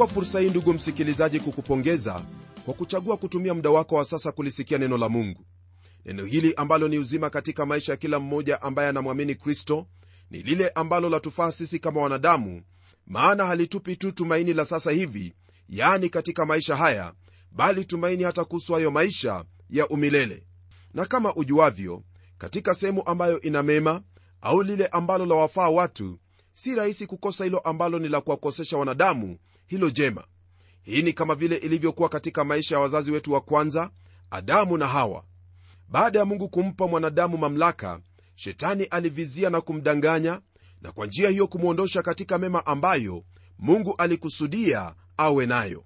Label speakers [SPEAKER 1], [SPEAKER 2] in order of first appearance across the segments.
[SPEAKER 1] nachukua fursa hii ndugu msikilizaji kukupongeza kwa kuchagua kutumia muda wako wa sasa kulisikia neno la mungu. Neno hili ambalo ni uzima katika maisha ya kila mmoja ambaye anamwamini kristo ni lile ambalo latufaa sisi kama wanadamu maana halitupi tu tumaini la sasa hivi yaani katika maisha haya bali tumaini hata kuhusu hayo maisha ya umilele. Na kama ujuavyo katika sehemu ambayo ina mema au lile ambalo lawafaa watu si rahisi kukosa hilo ambalo ni la kuwakosesha wanadamu hilo jema. Hii ni kama vile ilivyokuwa katika maisha ya wazazi wetu wa kwanza adamu na hawa. Baada ya mungu kumpa mwanadamu mamlaka shetani alivizia na kumdanganya na kwa njia hiyo kumwondosha katika mema ambayo mungu alikusudia awe nayo.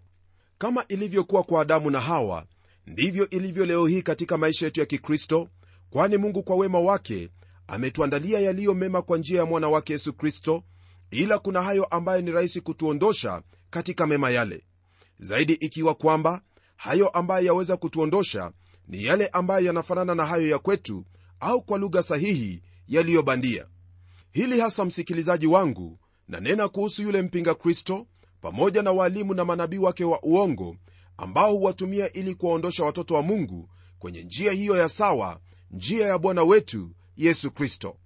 [SPEAKER 1] Kama ilivyokuwa kwa adamu na hawa ndivyo ilivyo leo hii katika maisha yetu ya kikristo kwani mungu kwa wema wake ametuandalia yaliyo mema kwa njia ya mwana wake yesu kristo ila kuna hayo ambayo ni rahisi kutuondosha katika mema yale. Zaidi ikiwa kwamba hayo ambayo yaweza kutuondosha ni yale ambayo yanafanana na hayo ya kwetu au kwa lugha sahihi yaliyobandia. Hili hasa msikilizaji wangu nanena kuhusu yule mpinga kristo pamoja na waalimu na manabii wake wa uongo ambao huwatumia ili kuwaondosha watoto wa mungu kwenye njia hiyo ya sawa njia ya bwana wetu yesu kristo.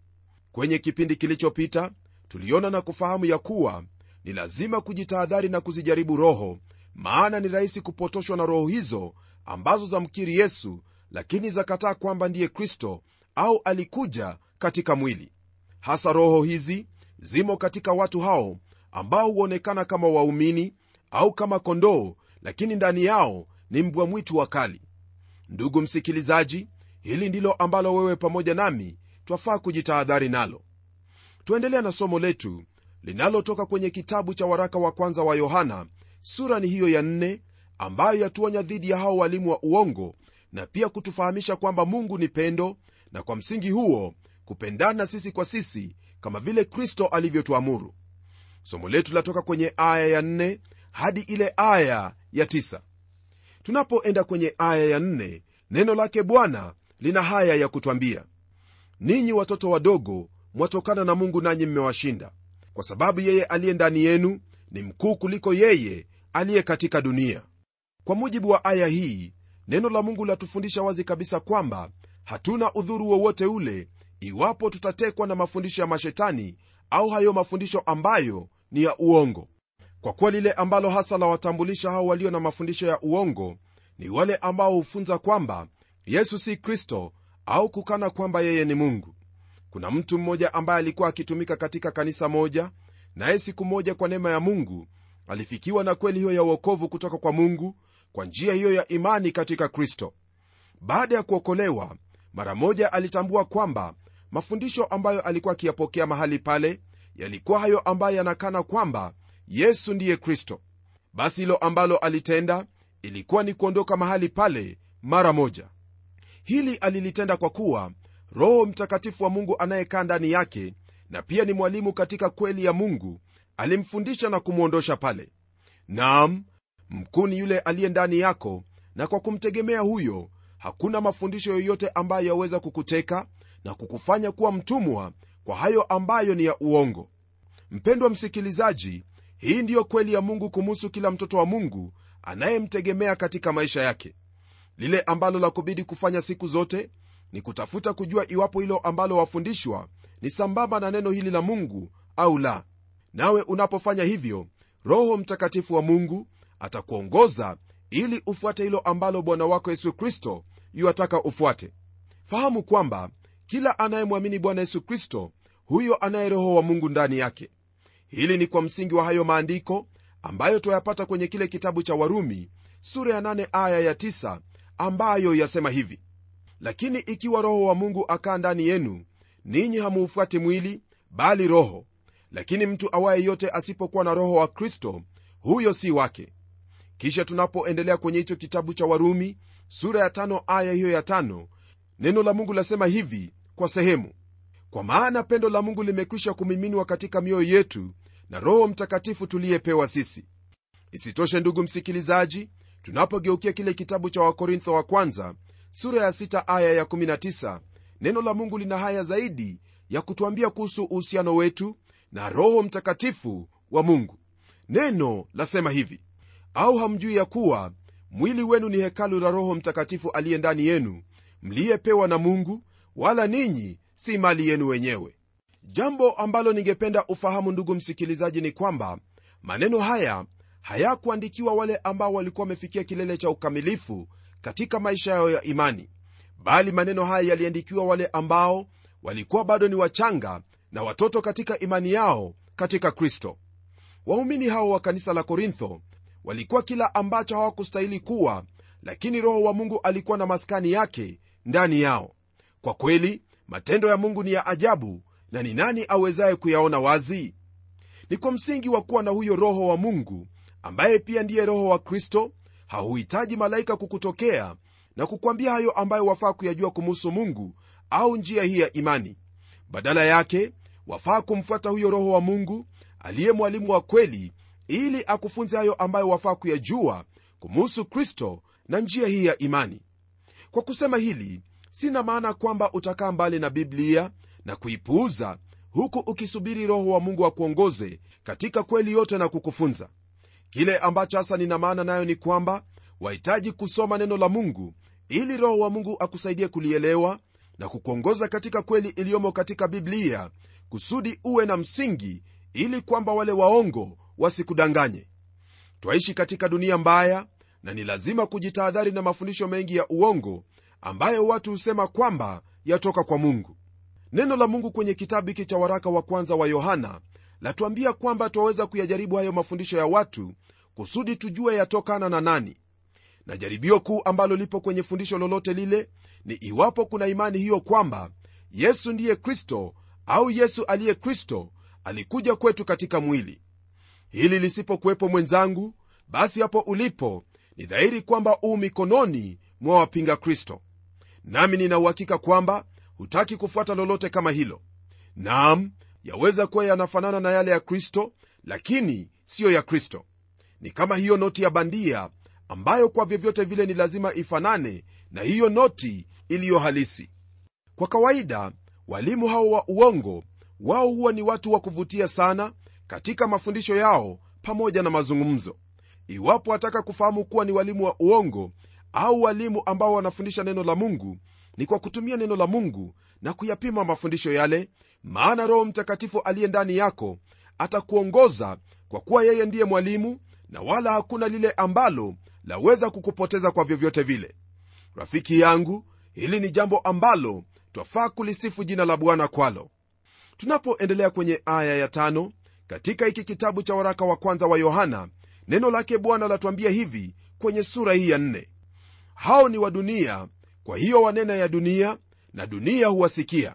[SPEAKER 1] Kwenye kipindi kilichopita tuliona na kufahamu ya kuwa ni lazima kujitahadhari na kuzijaribu roho maana ni rahisi kupotoshwa na roho hizo ambazo zamkiri yesu lakini zakataa kwamba ndiye kristo au alikuja katika mwili. Hasa roho hizi zimo katika watu hao ambao huonekana kama waumini au kama kondoo lakini ndani yao ni mbwa mwitu wakali. Ndugu msikilizaji hili ndilo ambalo wewe pamoja nami twafaa kujitahadhari nalo. Tuendelea na somo letu linalotoka kwenye kitabu cha waraka wa kwanza wa yohana sura ni hiyo ya nne ambayo yatuonya dhidi ya hao walimu wa uongo na pia kutufahamisha kwamba mungu ni pendo na kwa msingi huo kupendana sisi kwa sisi kama vile kristo alivyotuamuru. Somo letu latoka kwenye aya ya 4 hadi ile aya ya 9 tunapoenda kwenye aya ya 4 neno lake bwana lina haya ya kutwambia ninyi watoto wadogo mwatokana na mungu nanyi mmewashinda kwa sababu yeye aliye ndani yenu ni mkuu kuliko yeye aliye katika dunia. Kwa mujibu wa aya hii neno la mungu latufundisha wazi kabisa kwamba hatuna udhuru wowote ule iwapo tutatekwa na mafundisho ya mashetani au hayo mafundisho ambayo ni ya uongo. Kwa kuwa lile ambalo hasa lawatambulisha hao walio na mafundisho ya uongo ni wale ambao hufunza kwamba yesu si kristo au kukana kwamba yeye ni mungu kuna mtu mmoja ambaye alikuwa akitumika katika kanisa moja naye siku moja kwa neema ya mungu alifikiwa na kweli hiyo ya uokovu kutoka kwa mungu kwa njia hiyo ya imani katika kristo. Baada ya kuokolewa mara moja alitambua kwamba mafundisho ambayo alikuwa akiyapokea mahali pale yalikuwa hayo ambayo yanakana kwamba yesu ndiye kristo. Basi hilo ambalo alitenda ilikuwa ni kuondoka mahali pale mara moja. Hili alilitenda kwa kuwa roho mtakatifu wa mungu anayekaa ndani yake na pia ni mwalimu katika kweli ya mungu alimfundisha na kumwondosha pale. Nam mkuu ni yule aliye ndani yako na kwa kumtegemea huyo hakuna mafundisho yoyote ambayo yaweza kukuteka na kukufanya kuwa mtumwa kwa hayo ambayo ni ya uongo. Mpendwa msikilizaji hii ndiyo kweli ya mungu kumuhusu kila mtoto wa mungu anayemtegemea katika maisha yake. Lile ambalo la kubidi kufanya siku zote ni kutafuta kujua iwapo hilo ambalo wafundishwa ni sambamba na neno hili la mungu au la. Nawe unapofanya hivyo roho mtakatifu wa mungu atakuongoza ili ufuate hilo ambalo bwana wako yesu kristo yuwataka ufuate. Fahamu kwamba kila anayemwamini bwana yesu kristo huyo anaye roho wa mungu ndani yake. Hili ni kwa msingi wa hayo maandiko ambayo twayapata kwenye kile kitabu cha warumi sura ya 8 aya ya 9 ambayo yasema hivi lakini ikiwa roho wa mungu akaa ndani yenu ninyi hamuufuati mwili bali roho. Lakini mtu awaye yote asipokuwa na roho wa kristo huyo si wake. Kisha tunapoendelea kwenye hicho kitabu cha warumi sura ya tano aya hiyo ya tano neno la mungu lasema hivi kwa sehemu. Kwa maana pendo la mungu limekwisha kumiminwa katika mioyo yetu na roho mtakatifu tuliyepewa sisi. Isitoshe ndugu msikilizaji tunapogeukia kile kitabu cha wakorintho wa kwanza sura ya sita aya ya 19 neno la mungu lina haya zaidi ya kutwambia kuhusu uhusiano wetu na roho mtakatifu wa mungu. Neno lasema hivi au hamjui ya kuwa mwili wenu ni hekalu la roho mtakatifu aliye ndani yenu mliyepewa na mungu wala ninyi si mali yenu wenyewe? Jambo ambalo ningependa ufahamu ndugu msikilizaji ni kwamba maneno haya hayakuandikiwa wale ambao walikuwa wamefikia kilele cha ukamilifu katika maisha yao ya imani bali maneno haya yaliandikiwa wale ambao walikuwa bado ni wachanga na watoto katika imani yao katika kristo. Waumini hao wa kanisa la korintho walikuwa kila ambacho hawakustahili kuwa lakini roho wa mungu alikuwa na maskani yake ndani yao. Kwa kweli matendo ya mungu ni ya ajabu na ni nani awezaye kuyaona wazi? Ni kwa msingi wa kuwa na huyo roho wa mungu ambaye pia ndiye roho wa kristo hauhitaji malaika kukutokea na kukwambia hayo ambayo wafaa kuyajua kumuhusu mungu au njia hii ya imani. Badala yake wafaa kumfuata huyo roho wa mungu aliye mwalimu wa kweli ili akufunze hayo ambayo wafaa kuyajua kumuhusu kristo na njia hii ya imani. Kwa kusema hili sina maana kwamba utakaa mbali na biblia na kuipuuza huku ukisubiri roho wa mungu akuongoze katika kweli yote na kukufunza kile ambacho hasa nina maana nayo ni kwamba wahitaji kusoma neno la mungu ili roho wa mungu akusaidie kulielewa na kukuongoza katika kweli iliyomo katika biblia kusudi uwe na msingi ili kwamba wale waongo wasikudanganye. Twaishi katika dunia mbaya na ni lazima kujitahadhari na mafundisho mengi ya uongo ambayo watu husema kwamba yatoka kwa mungu. Neno la mungu kwenye kitabu hiki cha waraka wa kwanza wa yohana latuambia kwamba twaweza kuyajaribu hayo mafundisho ya watu kusudi tujue yatokana na nani. Na jaribio kuu ambalo lipo kwenye fundisho lolote lile ni iwapo kuna imani hiyo kwamba yesu ndiye kristo au yesu aliye kristo alikuja kwetu katika mwili. Hili lisipokuwepo mwenzangu basi hapo ulipo ni dhahiri kwamba uu mikononi mwa wapinga kristo. Nami ninauhakika kwamba hutaki kufuata lolote kama hilo. Naam yaweza kuwa yanafanana na yale ya kristo lakini siyo ya kristo. Ni kama hiyo noti ya bandia ambayo kwa vyovyote vile ni lazima ifanane na hiyo noti iliyo halisi. Kwa kawaida walimu hao wa uongo wao huwa ni watu wa kuvutia sana katika mafundisho yao pamoja na mazungumzo. Iwapo wataka kufahamu kuwa ni walimu wa uongo au walimu ambao wanafundisha neno la mungu ni kwa kutumia neno la mungu na kuyapima mafundisho yale maana roho mtakatifu aliye ndani yako atakuongoza kwa kuwa yeye ndiye mwalimu na wala hakuna lile ambalo laweza kukupoteza kwa vyovyote vile. Rafiki yangu hili ni jambo ambalo twafaa kulisifu jina la bwana kwalo. Tunapoendelea kwenye aya ya tano katika hiki kitabu cha waraka wa kwanza wa yohana neno lake bwana latuambia hivi kwenye sura hii ya nne. Hao ni wa dunia kwa hiyo wanena ya dunia na dunia huwasikia.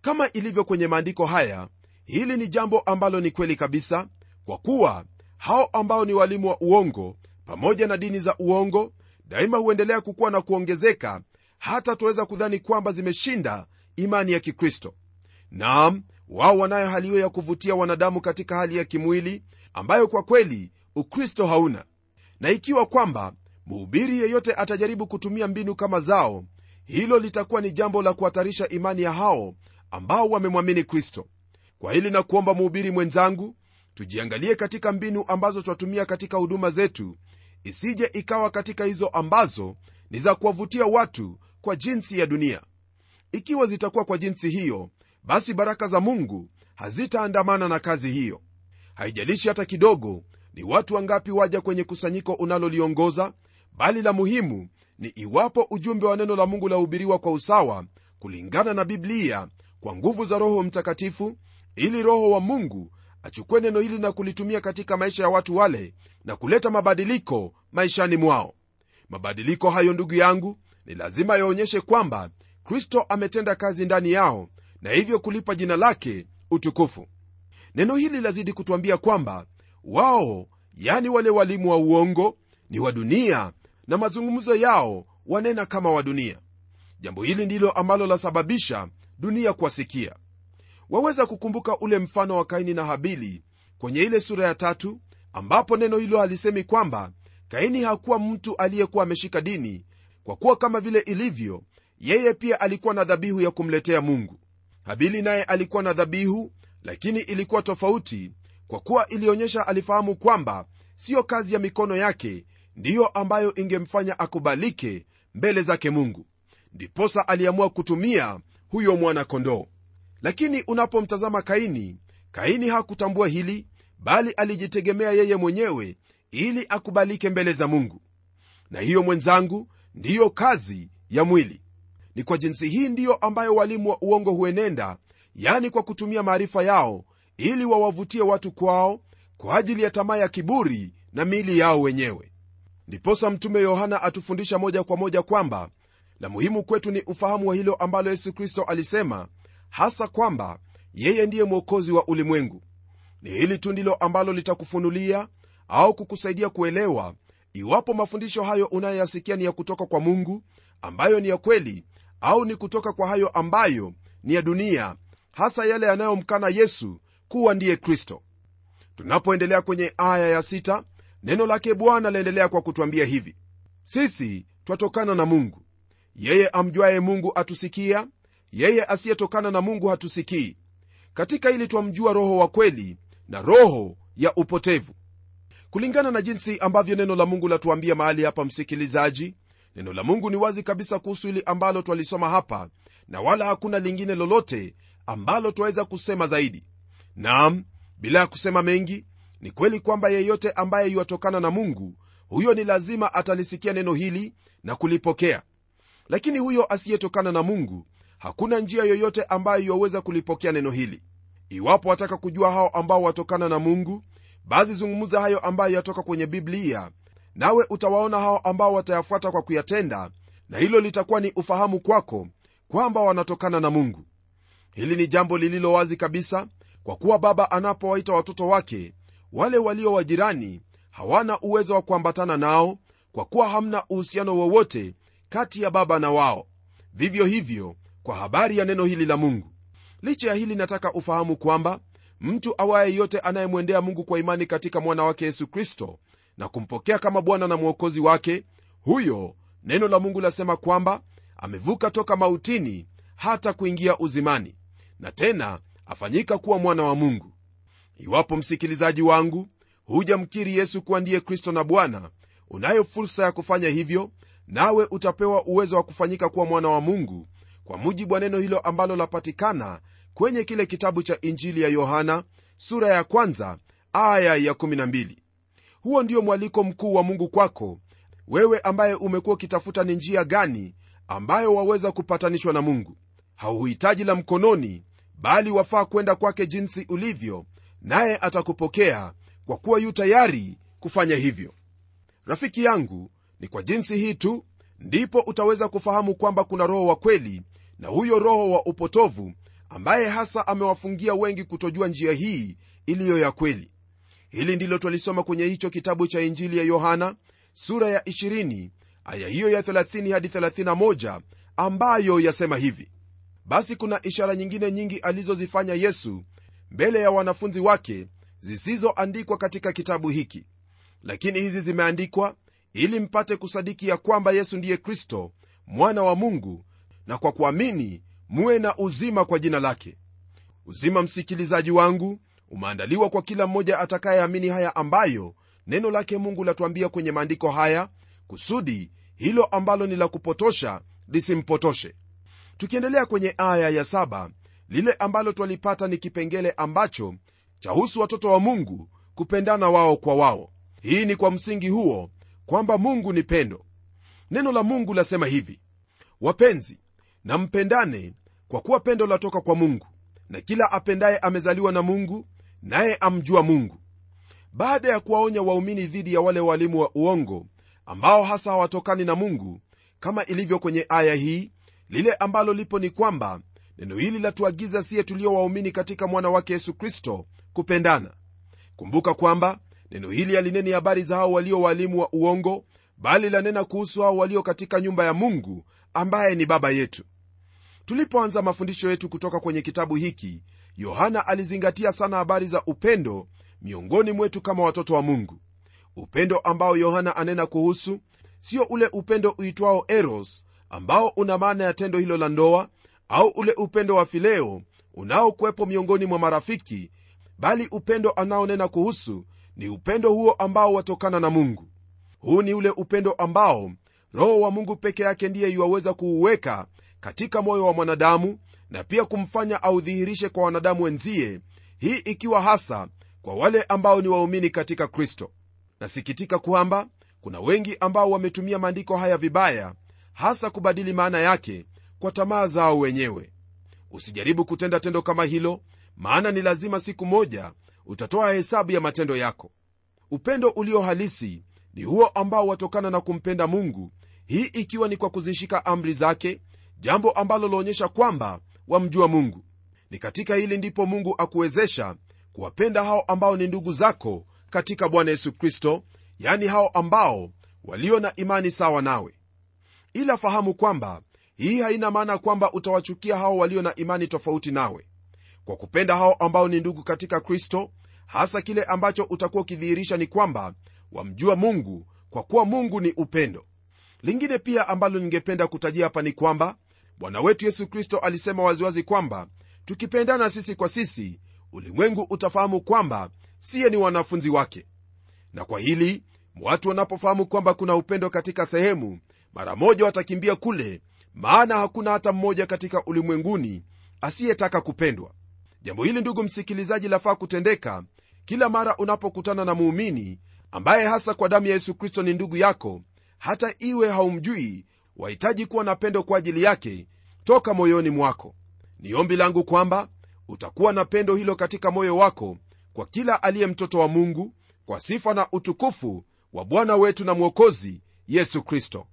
[SPEAKER 1] Kama ilivyo kwenye maandiko haya hili ni jambo ambalo ni kweli kabisa kwa kuwa hao ambao ni walimu wa uongo pamoja na dini za uongo daima huendelea kukuwa na kuongezeka hata tuweza kudhani kwamba zimeshinda imani ya kikristo. Naam wao wanayo hali hiyo ya kuvutia wanadamu katika hali ya kimwili ambayo kwa kweli ukristo hauna. Na ikiwa kwamba mhubiri yeyote atajaribu kutumia mbinu kama zao hilo litakuwa ni jambo la kuhatarisha imani ya hao ambao wamemwamini kristo. Kwa hili na kuomba mhubiri mwenzangu tujiangalie katika mbinu ambazo twatumia katika huduma zetu isije ikawa katika hizo ambazo ni za kuwavutia watu kwa jinsi ya dunia. Ikiwa zitakuwa kwa jinsi hiyo basi baraka za mungu hazitaandamana na kazi hiyo. Haijalishi hata kidogo ni watu wangapi waja kwenye kusanyiko unaloliongoza bali la muhimu ni iwapo ujumbe wa neno la mungu lahubiriwa kwa usawa kulingana na biblia kwa nguvu za roho mtakatifu ili roho wa mungu achukue neno hili na kulitumia katika maisha ya watu wale na kuleta mabadiliko maishani mwao. Mabadiliko hayo ndugu yangu ni lazima yaonyeshe kwamba kristo ametenda kazi ndani yao na hivyo kulipa jina lake utukufu. Neno hili lazidi kutwambia kwamba wao yani wale walimu wa uongo ni wa dunia na mazungumzo yao wanena kama wa dunia. Jambo hili ndilo ambalo lasababisha dunia kuwasikia. Waweza kukumbuka ule mfano wa kaini na habili kwenye ile sura ya tatu ambapo neno hilo halisemi kwamba kaini hakuwa mtu aliyekuwa ameshika dini kwa kuwa kama vile ilivyo yeye pia alikuwa na dhabihu ya kumletea mungu. Habili naye alikuwa na dhabihu lakini ilikuwa tofauti kwa kuwa ilionyesha alifahamu kwamba siyo kazi ya mikono yake ndiyo ambayo ingemfanya akubalike mbele zake mungu. Ndiposa aliamua kutumia huyo mwana-kondoo. Lakini unapomtazama kaini kaini hakutambua hili bali alijitegemea yeye mwenyewe ili akubalike mbele za mungu. Na hiyo mwenzangu ndiyo kazi ya mwili. Ni kwa jinsi hii ndiyo ambayo walimu wa uongo huenenda yani kwa kutumia maarifa yao ili wawavutie watu kwao kwa ajili ya tamaa ya kiburi na miili yao wenyewe ndiposa mtume yohana atufundisha moja kwa moja kwamba la muhimu kwetu ni ufahamu wa hilo ambalo yesu kristo alisema hasa kwamba yeye ndiye mwokozi wa ulimwengu. Ni hili tu ndilo ambalo litakufunulia au kukusaidia kuelewa iwapo mafundisho hayo unayoyasikia ni ya kutoka kwa mungu ambayo ni ya kweli au ni kutoka kwa hayo ambayo ni ya dunia hasa yale yanayomkana yesu kuwa ndiye kristo. Tunapoendelea kwenye aya ya neno lake bwana laendelea kwa kutwambia hivi. Sisi twatokana na mungu. Yeye amjwaye mungu atusikia yeye asiyetokana na mungu hatusikii. Katika ili twamjua roho wa kweli na roho ya upotevu. Kulingana na jinsi ambavyo neno la mungu latuambia mahali hapa msikilizaji neno la mungu ni wazi kabisa kuhusu hili ambalo twalisoma hapa na wala hakuna lingine lolote ambalo twaweza kusema zaidi. Nam bila ya kusema mengi ni kweli kwamba yeyote ambaye yuwatokana na mungu huyo ni lazima atalisikia neno hili na kulipokea. Lakini huyo asiyetokana na mungu hakuna njia yoyote ambayo yuwaweza kulipokea neno hili. Iwapo wataka kujua hao ambao watokana na mungu basi zungumza hayo ambayo yatoka kwenye biblia nawe utawaona hao ambao watayafuata kwa kuyatenda na hilo litakuwa ni ufahamu kwako kwamba wanatokana na mungu. Hili ni jambo lililo wazi kabisa kwa kuwa baba anapowaita watoto wake wale walio wajirani hawana uwezo wa kuambatana nao kwa kuwa hamna uhusiano wowote kati ya baba na wao. Vivyo hivyo kwa habari ya neno hili la mungu licha ya hili nataka ufahamu kwamba mtu awaye yote anayemwendea mungu kwa imani katika mwana wake yesu kristo na kumpokea kama bwana na mwokozi wake huyo neno la mungu lasema kwamba amevuka toka mautini hata kuingia uzimani na tena afanyika kuwa mwana wa mungu iwapo msikilizaji wangu hujamkiri yesu kuwa ndiye kristo na bwana unayo fursa ya kufanya hivyo nawe utapewa uwezo wa kufanyika kuwa mwana wa mungu kwa mujibu wa neno hilo ambalo lapatikana kwenye kile kitabu cha injili ya yohana sura ya kwanza aya ya 12 huo ndio mwaliko mkuu wa mungu kwako wewe ambaye umekuwa ukitafuta ni njia gani ambayo waweza kupatanishwa na mungu. Hauhitaji la mkononi bali wafaa kwenda kwake jinsi ulivyo naye atakupokea kwa kuwa yu tayari kufanya hivyo. Rafiki yangu ni kwa jinsi hii tu ndipo utaweza kufahamu kwamba kuna roho wa kweli na huyo roho wa upotovu ambaye hasa amewafungia wengi kutojua njia hii iliyo ya kweli. Hili ndilo twalisoma kwenye hicho kitabu cha injili ya yohana sura ya 20 aya hiyo ya 30 hadi 31 ambayo yasema hivi. Basi kuna ishara nyingine nyingi alizozifanya yesu mbele ya wanafunzi wake zisizoandikwa katika kitabu hiki. Lakini hizi zimeandikwa ili mpate kusadiki ya kwamba yesu ndiye kristo mwana wa mungu na kwa kuamini muwe na uzima kwa jina lake. Uzima msikilizaji wangu umeandaliwa kwa kila mmoja atakayeamini haya ambayo neno lake mungu latuambia kwenye maandiko haya kusudi hilo ambalo ni la kupotosha lisimpotoshe. Tukiendelea kwenye aya ya lile ambalo twalipata ni kipengele ambacho chahusu watoto wa mungu kupendana wao kwa wao. Hii ni kwa msingi huo kwamba mungu ni pendo. Neno la mungu lasema hivi wapenzi na mpendane kwa kuwa pendo latoka kwa mungu na kila apendaye amezaliwa na mungu naye amjua mungu. Baada ya kuwaonya waumini dhidi ya wale walimu wa uongo ambao hasa hawatokani na mungu kama ilivyo kwenye aya hii lile ambalo lipo ni kwamba neno hili latuagiza siye tulio katika mwana wake yesu kristo kupendana. Kumbuka kwamba neno hili halineni habari za hao walio waalimu wa uongo bali lanena kuhusu hao walio katika nyumba ya mungu ambaye ni baba yetu. Tulipoanza mafundisho yetu kutoka kwenye kitabu hiki yohana alizingatia sana habari za upendo miongoni mwetu kama watoto wa mungu. Upendo ambao yohana anena kuhusu sio ule upendo uitwao eros ambao una maana ya tendo hilo la ndoa au ule upendo wa fileo unaokuwepo miongoni mwa marafiki bali upendo anaonena kuhusu ni upendo huo ambao watokana na mungu. Huu ni ule upendo ambao roho wa mungu peke yake ndiye iwaweza kuuweka katika moyo wa mwanadamu na pia kumfanya audhihirishe kwa wanadamu wenzie hii ikiwa hasa kwa wale ambao ni waumini katika kristo. Nasikitika kwamba kuna wengi ambao wametumia maandiko haya vibaya hasa kubadili maana yake kwa tamaa zao wenyewe. Usijaribu kutenda tendo kama hilo maana ni lazima siku moja utatoa hesabu ya matendo yako. Upendo ulio halisi ni huo ambao watokana na kumpenda mungu hii ikiwa ni kwa kuzishika amri zake jambo ambalo laonyesha kwamba wamjua mungu. Ni katika hili ndipo mungu akuwezesha kuwapenda hao ambao ni ndugu zako katika bwana yesu kristo yani hao ambao walio na imani sawa nawe. Ila fahamu kwamba hii haina maana kwamba utawachukia hao walio na imani tofauti nawe. Kwa kupenda hao ambao ni ndugu katika kristo hasa kile ambacho utakuwa ukidhihirisha ni kwamba wamjua mungu kwa kuwa mungu ni upendo. Lingine pia ambalo ningependa kutajia hapa ni kwamba bwana wetu yesu kristo alisema waziwazi kwamba tukipendana sisi kwa sisi ulimwengu utafahamu kwamba siye ni wanafunzi wake. Na kwa hili watu wanapofahamu kwamba kuna upendo katika sehemu mara moja watakimbia kule maana hakuna hata mmoja katika ulimwenguni asiyetaka kupendwa. Jambo hili ndugu msikilizaji lafaa kutendeka kila mara unapokutana na muumini ambaye hasa kwa damu ya yesu kristo ni ndugu yako hata iwe haumjui wahitaji kuwa na pendo kwa ajili yake toka moyoni mwako. Ni ombi langu kwamba utakuwa na pendo hilo katika moyo wako kwa kila aliye mtoto wa mungu kwa sifa na utukufu wa bwana wetu na mwokozi yesu kristo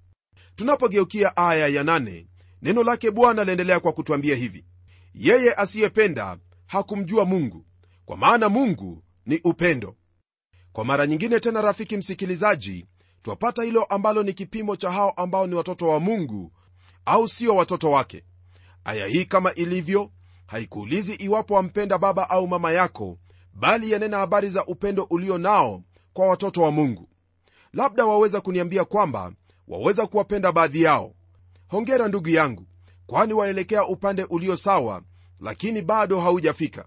[SPEAKER 1] tunapogeukia aya ya nane, neno lake bwana laendelea kwa kutwambia hivi. Yeye asiyependa hakumjua mungu kwa maana mungu ni upendo. Kwa mara nyingine tena rafiki msikilizaji twapata hilo ambalo ni kipimo cha hao ambao ni watoto wa mungu au sio watoto wake. Aya hii kama ilivyo haikuulizi iwapo wampenda baba au mama yako bali yanena habari za upendo ulio nao kwa watoto wa mungu. Labda waweza kuniambia kwamba waweza kuwapenda baadhi yao. Hongera ndugu yangu kwani waelekea upande ulio sawa lakini bado haujafika.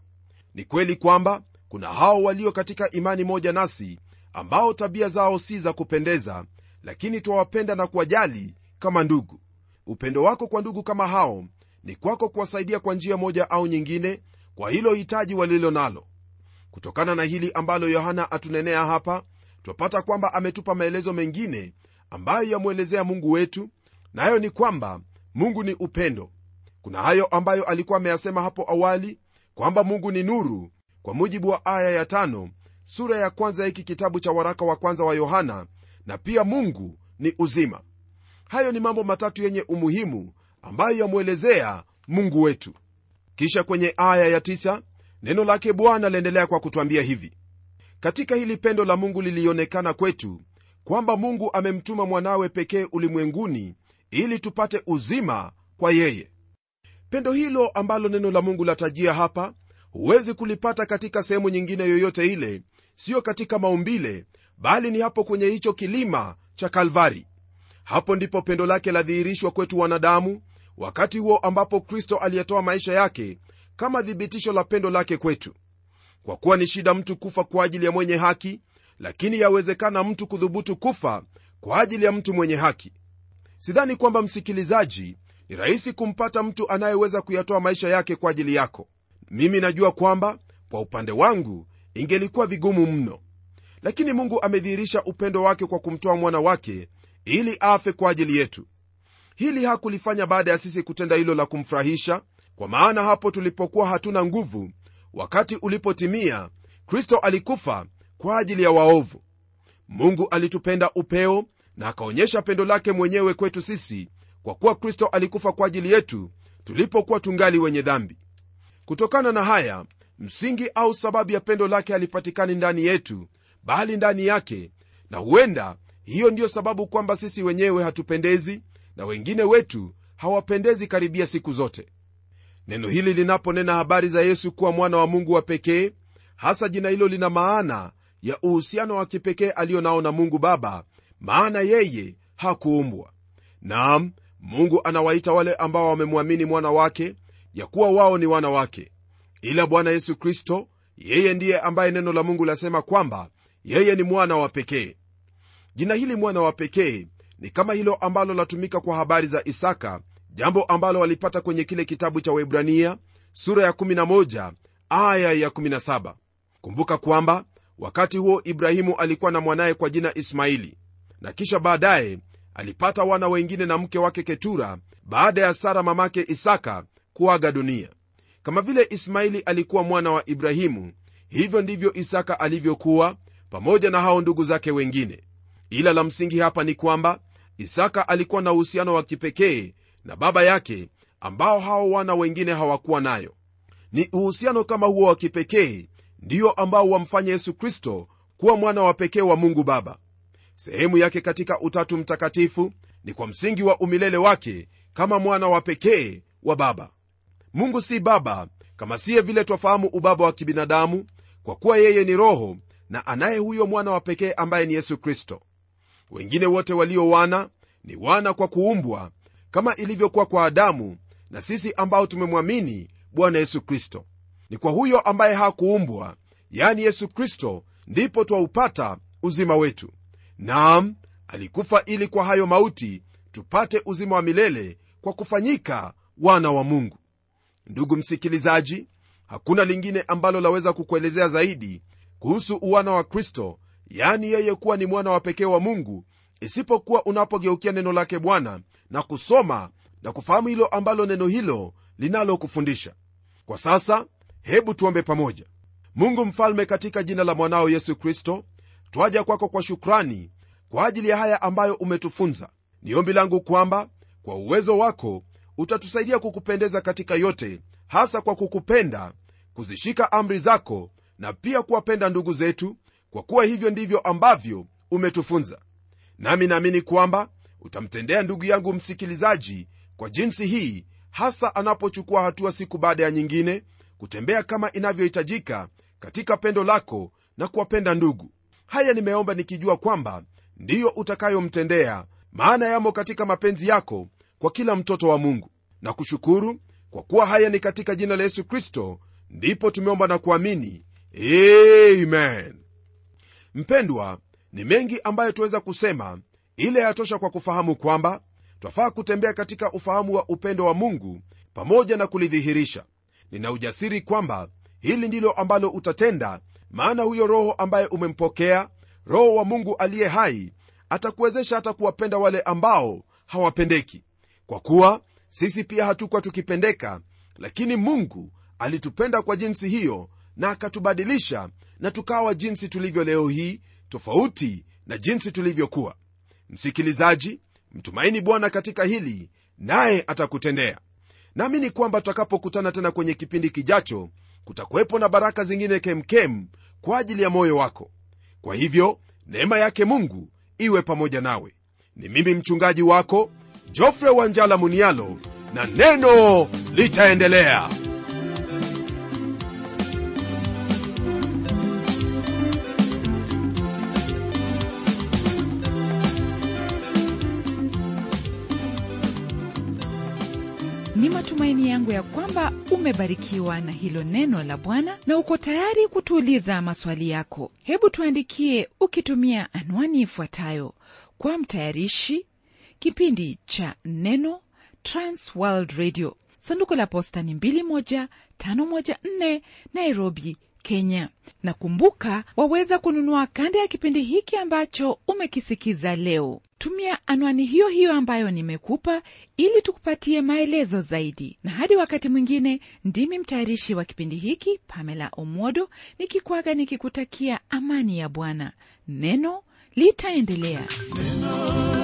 [SPEAKER 1] Ni kweli kwamba kuna hao walio katika imani moja nasi ambao tabia zao si za kupendeza lakini twawapenda na kuwajali kama ndugu. Upendo wako kwa ndugu kama hao ni kwako kuwasaidia kwa njia moja au nyingine kwa hilo hitaji walilo nalo. Kutokana na hili ambalo yohana atunenea hapa twapata kwamba ametupa maelezo mengine ambayo yamwelezea mungu wetu nayo na ni kwamba mungu ni upendo. Kuna hayo ambayo alikuwa ameyasema hapo awali kwamba mungu ni nuru kwa mujibu wa aya ya tano sura ya kwanza hiki kitabu cha waraka wa kwanza wa yohana na pia mungu ni uzima. Hayo ni mambo matatu yenye umuhimu ambayo yamwelezea mungu wetu. Kisha kwenye aya ya tisa, neno lake bwana laendelea kwa kutwambia hivi. Katika hili pendo la mungu lilionekana kwetu kwamba mungu amemtuma mwanawe pekee ulimwenguni ili tupate uzima kwa yeye. Pendo hilo ambalo neno la mungu latajia hapa huwezi kulipata katika sehemu nyingine yoyote ile siyo katika maumbile bali ni hapo kwenye hicho kilima cha kalvari. Hapo ndipo pendo lake ladhihirishwa kwetu wanadamu wakati huo ambapo kristo aliyetoa maisha yake kama thibitisho la pendo lake kwetu. Kwa kuwa ni shida mtu kufa kwa ajili ya mwenye haki lakini yawezekana mtu kudhubutu kufa kwa ajili ya mtu mwenye haki. Sidhani kwamba msikilizaji ni rahisi kumpata mtu anayeweza kuyatoa maisha yake kwa ajili yako. Mimi najua kwamba kwa upande wangu ingelikuwa vigumu mno. Lakini mungu amedhihirisha upendo wake kwa kumtoa mwana wake ili afe kwa ajili yetu. Hili hakulifanya baada ya sisi kutenda hilo la kumfurahisha kwa maana hapo tulipokuwa hatuna nguvu wakati ulipotimia kristo alikufa kwa ajili ya waovu. Mungu alitupenda upeo na akaonyesha pendo lake mwenyewe kwetu sisi kwa kuwa kristo alikufa kwa ajili yetu tulipokuwa tungali wenye dhambi. Kutokana na haya msingi au sababu ya pendo lake halipatikani ndani yetu bali ndani yake na huenda hiyo ndiyo sababu kwamba sisi wenyewe hatupendezi na wengine wetu hawapendezi karibia siku zote. Neno hili linaponena habari za yesu kuwa mwana wa mungu wa pekee hasa jina hilo lina maana ya uhusiano wa kipekee aliyo na mungu baba maana yeye hakuumbwa. Naam mungu anawaita wale ambao wamemwamini mwana wake ya kuwa wao ni wana wake. Ila bwana yesu kristo yeye ndiye ambaye neno la mungu lasema kwamba yeye ni mwana wa pekee. Jina hili mwana wa pekee ni kama hilo ambalo latumika kwa habari za isaka jambo ambalo walipata kwenye kile kitabu cha waibrania sura ya 11 aya ya 17 kumbuka kwamba wakati huo ibrahimu alikuwa na mwanaye kwa jina ismaili na kisha baadaye alipata wana wengine na mke wake ketura baada ya sara mamake isaka kuaga dunia. Kama vile ismaili alikuwa mwana wa ibrahimu hivyo ndivyo isaka alivyokuwa pamoja na hao ndugu zake wengine. Ila la msingi hapa ni kwamba isaka alikuwa na uhusiano wa kipekee na baba yake ambao hao wana wengine hawakuwa nayo. Ni uhusiano kama huo wa kipekee ndiyo ambao wamfanya yesu kristo kuwa mwana wa pekee wa mungu baba. Sehemu yake katika utatu mtakatifu ni kwa msingi wa umilele wake kama mwana wa pekee wa baba. Mungu si baba kama siye vile twafahamu ubaba wa kibinadamu kwa kuwa yeye ni roho na anaye huyo mwana wa pekee ambaye ni yesu kristo. Wengine wote walio wana ni wana kwa kuumbwa kama ilivyokuwa kwa adamu na sisi ambao tumemwamini bwana yesu kristo ni kwa huyo ambaye hakuumbwa yani yesu kristo ndipo twaupata uzima wetu. Naam alikufa ili kwa hayo mauti tupate uzima wa milele kwa kufanyika wana wa mungu. Ndugu msikilizaji hakuna lingine ambalo laweza kukuelezea zaidi kuhusu uwana wa kristo yani yeye kuwa ni mwana wa pekee wa mungu isipokuwa unapogeukia neno lake bwana na kusoma na kufahamu hilo ambalo neno hilo linalokufundisha. Kwa sasa hebu tuombe pamoja. Mungu mfalme katika jina la mwanao yesu kristo twaja kwako kwa shukrani kwa ajili ya haya ambayo umetufunza. Ni ombi langu kwamba kwa uwezo wako utatusaidia kukupendeza katika yote hasa kwa kukupenda kuzishika amri zako na pia kuwapenda ndugu zetu kwa kuwa hivyo ndivyo ambavyo umetufunza. Nami naamini kwamba utamtendea ndugu yangu msikilizaji kwa jinsi hii hasa anapochukua hatua siku baada ya nyingine kutembea kama inavyohitajika katika pendo lako na kuwapenda ndugu. Haya nimeomba nikijua kwamba ndiyo utakayomtendea maana yamo katika mapenzi yako kwa kila mtoto wa mungu. Na kushukuru kwa kuwa haya ni katika jina la yesu kristo ndipo tumeomba na kuamini. Amen. Mpendwa ni mengi ambayo tuweza kusema ile yatosha kwa kufahamu kwamba twafaa kutembea katika ufahamu wa upendo wa mungu pamoja na kulidhihirisha nina ujasiri kwamba hili ndilo ambalo utatenda maana huyo roho ambaye umempokea roho wa mungu aliye hai atakuwezesha hata kuwapenda wale ambao hawapendeki. Kwa kuwa sisi pia hatukuwa tukipendeka lakini mungu alitupenda kwa jinsi hiyo na akatubadilisha na tukawa jinsi tulivyo leo hii tofauti na jinsi tulivyokuwa. Msikilizaji mtumaini bwana katika hili naye atakutendea naamini kwamba tutakapokutana tena kwenye kipindi kijacho kutakuwepo na baraka zingine kemkem kwa ajili ya moyo wako. Kwa hivyo neema yake mungu iwe pamoja nawe. Ni mimi mchungaji wako jofre wanjala munialo na neno litaendelea
[SPEAKER 2] yangu ya kwamba umebarikiwa na hilo neno la bwana na uko tayari kutuuliza maswali yako. Hebu tuandikie ukitumia anwani ifuatayo. Kwa mtayarishi kipindi cha neno transworld radio. Sanduku la posta ni 21514 nairobi kenya. Na kumbuka waweza kununua kanda ya kipindi hiki ambacho umekisikiza leo tumia anwani hiyo hiyo ambayo nimekupa ili tukupatie maelezo zaidi. Na hadi wakati mwingine ndimi mtayarishi wa kipindi hiki pamela omodo nikikwaga nikikutakia amani ya bwana. Neno litaendelea.
[SPEAKER 3] Neno